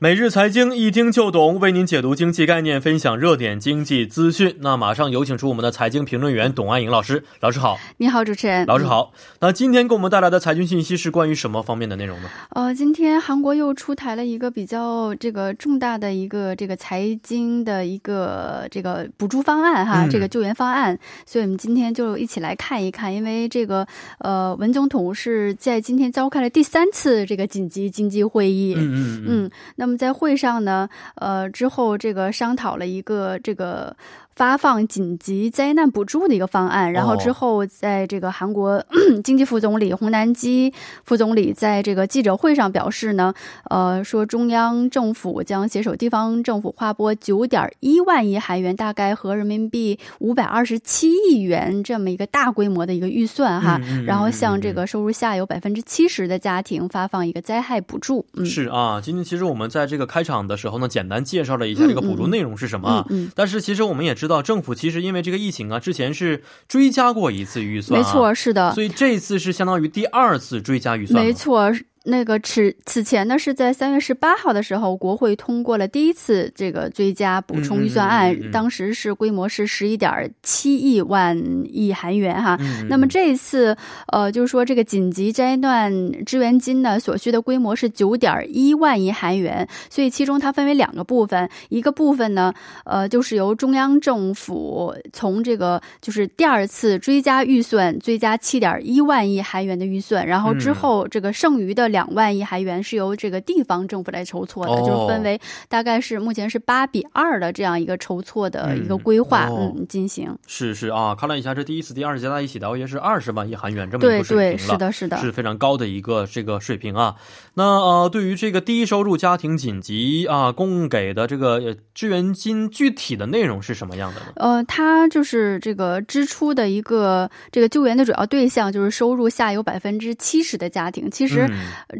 每日财经一听就懂，为您解读经济概念，分享热点经济资讯。那马上有请出我们的财经评论员董爱颖老师。老师好，你好，主持人。老师好。那今天给我们带来的财经信息是关于什么方面的内容呢？呃，今天韩国又出台了一个比较这个重大的一个这个财经的一个这个补助方案哈，这个救援方案。所以我们今天就一起来看一看，因为这个呃文总统是在今天召开了第三次这个紧急经济会议。嗯嗯嗯。那那么在会上呢，呃，之后这个商讨了一个这个。发放紧急灾难补助的一个方案，然后之后在这个韩国 经济副总理洪南基副总理在这个记者会上表示呢，呃，说中央政府将携手地方政府划拨九点一万亿韩元，大概合人民币五百二十七亿元这么一个大规模的一个预算哈，然后向这个收入下游百分之七十的家庭发放一个灾害补助。是啊，今天其实我们在这个开场的时候呢，简单介绍了一下这个补助内容是什么，但是其实我们也知。知道政府其实因为这个疫情啊，之前是追加过一次预算，没错，是的，所以这次是相当于第二次追加预算，没错。那个此此前呢，是在三月十八号的时候，国会通过了第一次这个追加补充预算案，当时是规模是十一点七亿万亿韩元哈。那么这一次，呃，就是说这个紧急灾难支援金呢，所需的规模是九点一万亿韩元，所以其中它分为两个部分，一个部分呢，呃，就是由中央政府从这个就是第二次追加预算追加七点一万亿韩元的预算，然后之后这个剩余的两。两万亿韩元是由这个地方政府来筹措的，就是分为大概是目前是八比二的这样一个筹措的一个规划，嗯，进行。是是啊，看了一下，这第一次、第二次加在一起，大约是二十万亿韩元这么一个水平了，是的，是的，是非常高的一个这个水平啊。那呃，对于这个低收入家庭紧急啊供给的这个支援金，具体的内容是什么样的呢？呃，它就是这个支出的一个这个救援的主要对象就是收入下有百分之七十的家庭，其实。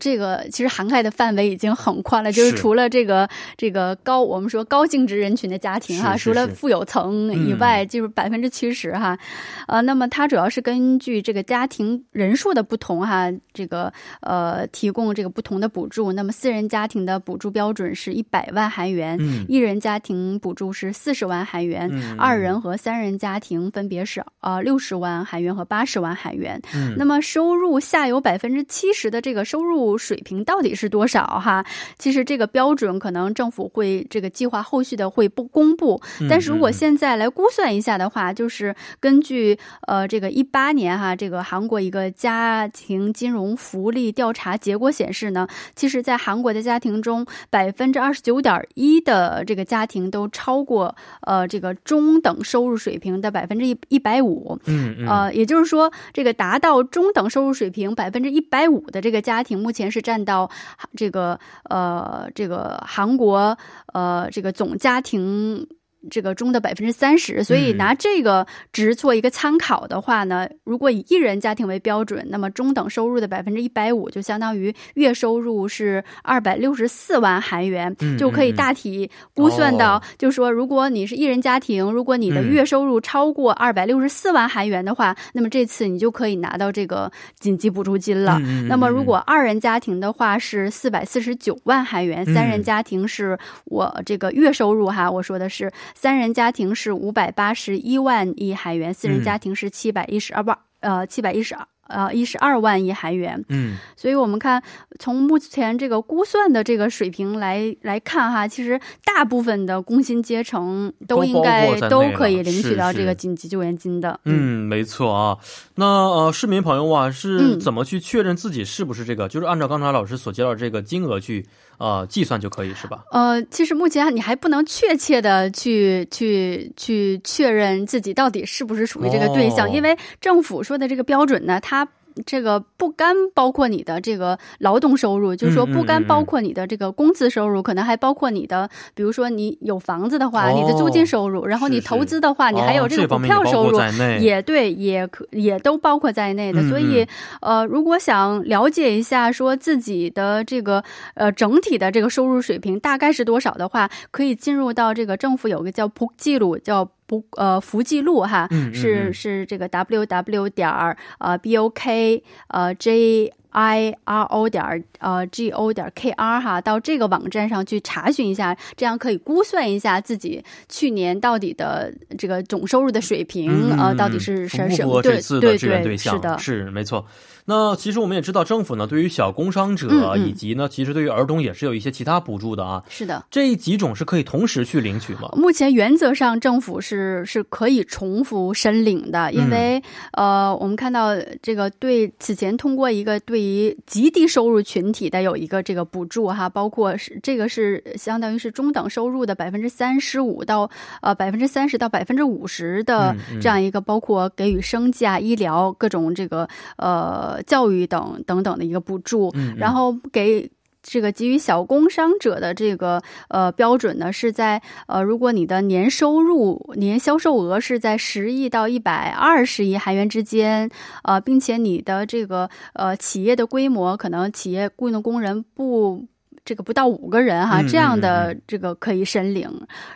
这个其实涵盖的范围已经很宽了，就是除了这个这个高我们说高净值人群的家庭哈，除了富有层以外，就是百分之七十哈，呃，那么它主要是根据这个家庭人数的不同哈，这个呃提供这个不同的补助。那么四人家庭的补助标准是一百万韩元，一人家庭补助是四十万韩元，二人和三人家庭分别是呃六十万韩元和八十万韩元。那么收入下有百分之七十的这个收入。入水平到底是多少？哈，其实这个标准可能政府会这个计划后续的会不公布。但是如果现在来估算一下的话，就是根据呃这个一八年哈这个韩国一个家庭金融福利调查结果显示呢，其实，在韩国的家庭中，百分之二十九点一的这个家庭都超过呃这个中等收入水平的百分之一一百五。嗯嗯。呃，也就是说，这个达到中等收入水平百分之一百五的这个家庭。目前是占到这个呃这个韩国呃这个总家庭。这个中的百分之三十，所以拿这个值做一个参考的话呢，如果以一人家庭为标准，那么中等收入的百分之一百五就相当于月收入是二百六十四万韩元，就可以大体估算到，就是说，如果你是一人家庭，如果你的月收入超过二百六十四万韩元的话，那么这次你就可以拿到这个紧急补助金了。那么如果二人家庭的话是四百四十九万韩元，三人家庭是我这个月收入哈，我说的是。三人家庭是五百八十一万亿韩元，四人家庭是七百一十二万，呃，七百一十二，呃，一十二万亿韩元。嗯，所以我们看从目前这个估算的这个水平来来看哈，其实大部分的工薪阶层都应该都可以领取到这个紧急救援金的。嗯，没错啊。那呃，市民朋友啊，是怎么去确认自己是不是这个？就是按照刚才老师所介绍这个金额去。呃，计算就可以是吧？呃，其实目前你还不能确切的去去去确认自己到底是不是属于这个对象，因为政府说的这个标准呢，它。这个不干包括你的这个劳动收入，就是说不干包括你的这个工资收入，可能还包括你的，比如说你有房子的话，你的租金收入，然后你投资的话，你还有这个股票收入，也对，也可也都包括在内的。所以，呃，如果想了解一下说自己的这个呃整体的这个收入水平大概是多少的话，可以进入到这个政府有个叫普记录叫。不呃，福记录哈，是是这个 w w 点儿呃 b o k 呃 j i r o 点儿呃 g o 点 k r 哈，到这个网站上去查询一下，这样可以估算一下自己去年到底的这个总收入的水平呃，到底是什什么对对对是的，是没错。那其实我们也知道，政府呢对于小工商者以及呢，其实对于儿童也是有一些其他补助的啊。是的，这几种是可以同时去领取吗？目前原则上政府是是可以重复申领的，因为呃，我们看到这个对此前通过一个对于极低收入群体的有一个这个补助哈，包括是这个是相当于是中等收入的百分之三十五到呃百分之三十到百分之五十的这样一个，包括给予生计啊、医疗各种这个呃。教育等等等的一个补助，然后给这个给予小工商者的这个呃标准呢，是在呃，如果你的年收入年销售额是在十亿到一百二十亿韩元之间，呃，并且你的这个呃企业的规模可能企业雇佣的工人不。这个不到五个人哈，这样的这个可以申领。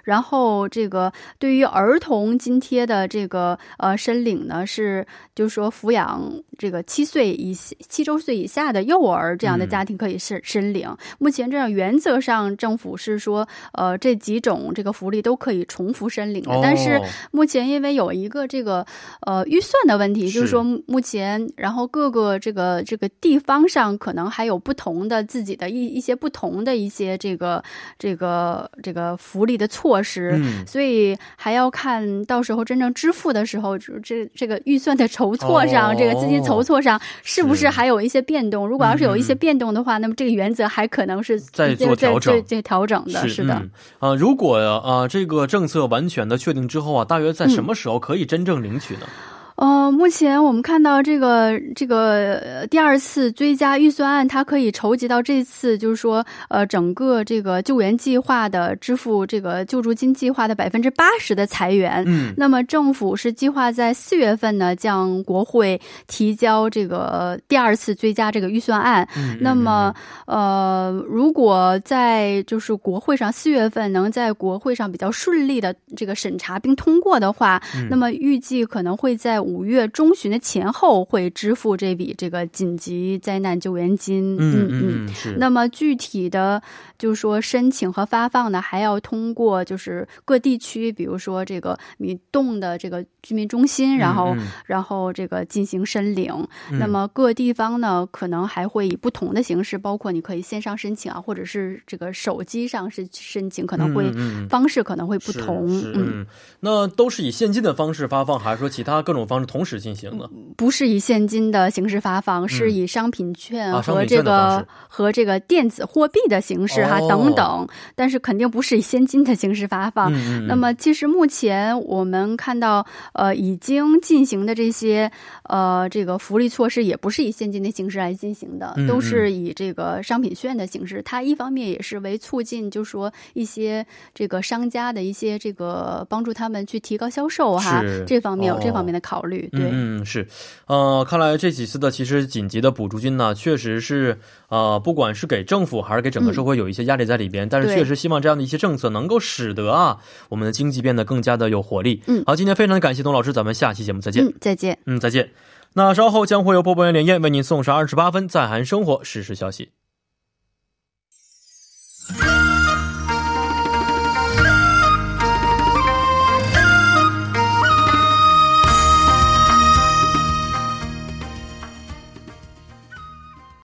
然后这个对于儿童津贴的这个呃申领呢，是就是说抚养这个七岁以七周岁以下的幼儿这样的家庭可以申申领。目前这样原则上政府是说呃这几种这个福利都可以重复申领的。但是目前因为有一个这个呃预算的问题，就是说目前然后各个这个这个地方上可能还有不同的自己的一一些不同。同的一些这个这个这个福利的措施，所以还要看到时候真正支付的时候，这这个预算的筹措上，这个资金筹措上是不是还有一些变动？如果要是有一些变动的话，那么这个原则还可能是在做调整、在调整的。是的，啊，如果啊这个政策完全的确定之后啊，大约在什么时候可以真正领取呢？呃，目前我们看到这个这个第二次追加预算案，它可以筹集到这次就是说，呃，整个这个救援计划的支付这个救助金计划的百分之八十的裁员。嗯，那么政府是计划在四月份呢，向国会提交这个第二次追加这个预算案。嗯，那么呃，如果在就是国会上四月份能在国会上比较顺利的这个审查并通过的话，那么预计可能会在。五月中旬的前后会支付这笔这个紧急灾难救援金。嗯嗯，是。那么具体的，就是说申请和发放呢，还要通过就是各地区，比如说这个米动的这个居民中心，然后然后这个进行申领。那么各地方呢，可能还会以不同的形式，包括你可以线上申请啊，或者是这个手机上是申请，可能会方式可能会不同。嗯，那都是以现金的方式发放，还是说其他各种方？同时进行的，不是以现金的形式发放，是以商品券和这个和这个电子货币的形式哈等等，但是肯定不是以现金的形式发放。那么，其实目前我们看到，呃，已经进行的这些呃这个福利措施，也不是以现金的形式来进行的，都是以这个商品券的形式。它一方面也是为促进，就说一些这个商家的一些这个帮助他们去提高销售哈，这方面有这方面的考虑。对，嗯是，呃，看来这几次的其实紧急的补助金呢，确实是呃，不管是给政府还是给整个社会有一些压力在里边，但是确实希望这样的一些政策能够使得啊，我们的经济变得更加的有活力。嗯，好，今天非常的感谢董老师，咱们下期节目再见。嗯，再见。嗯，再见。那稍后将会有播报员连燕为您送上二十八分在韩生活实时消息。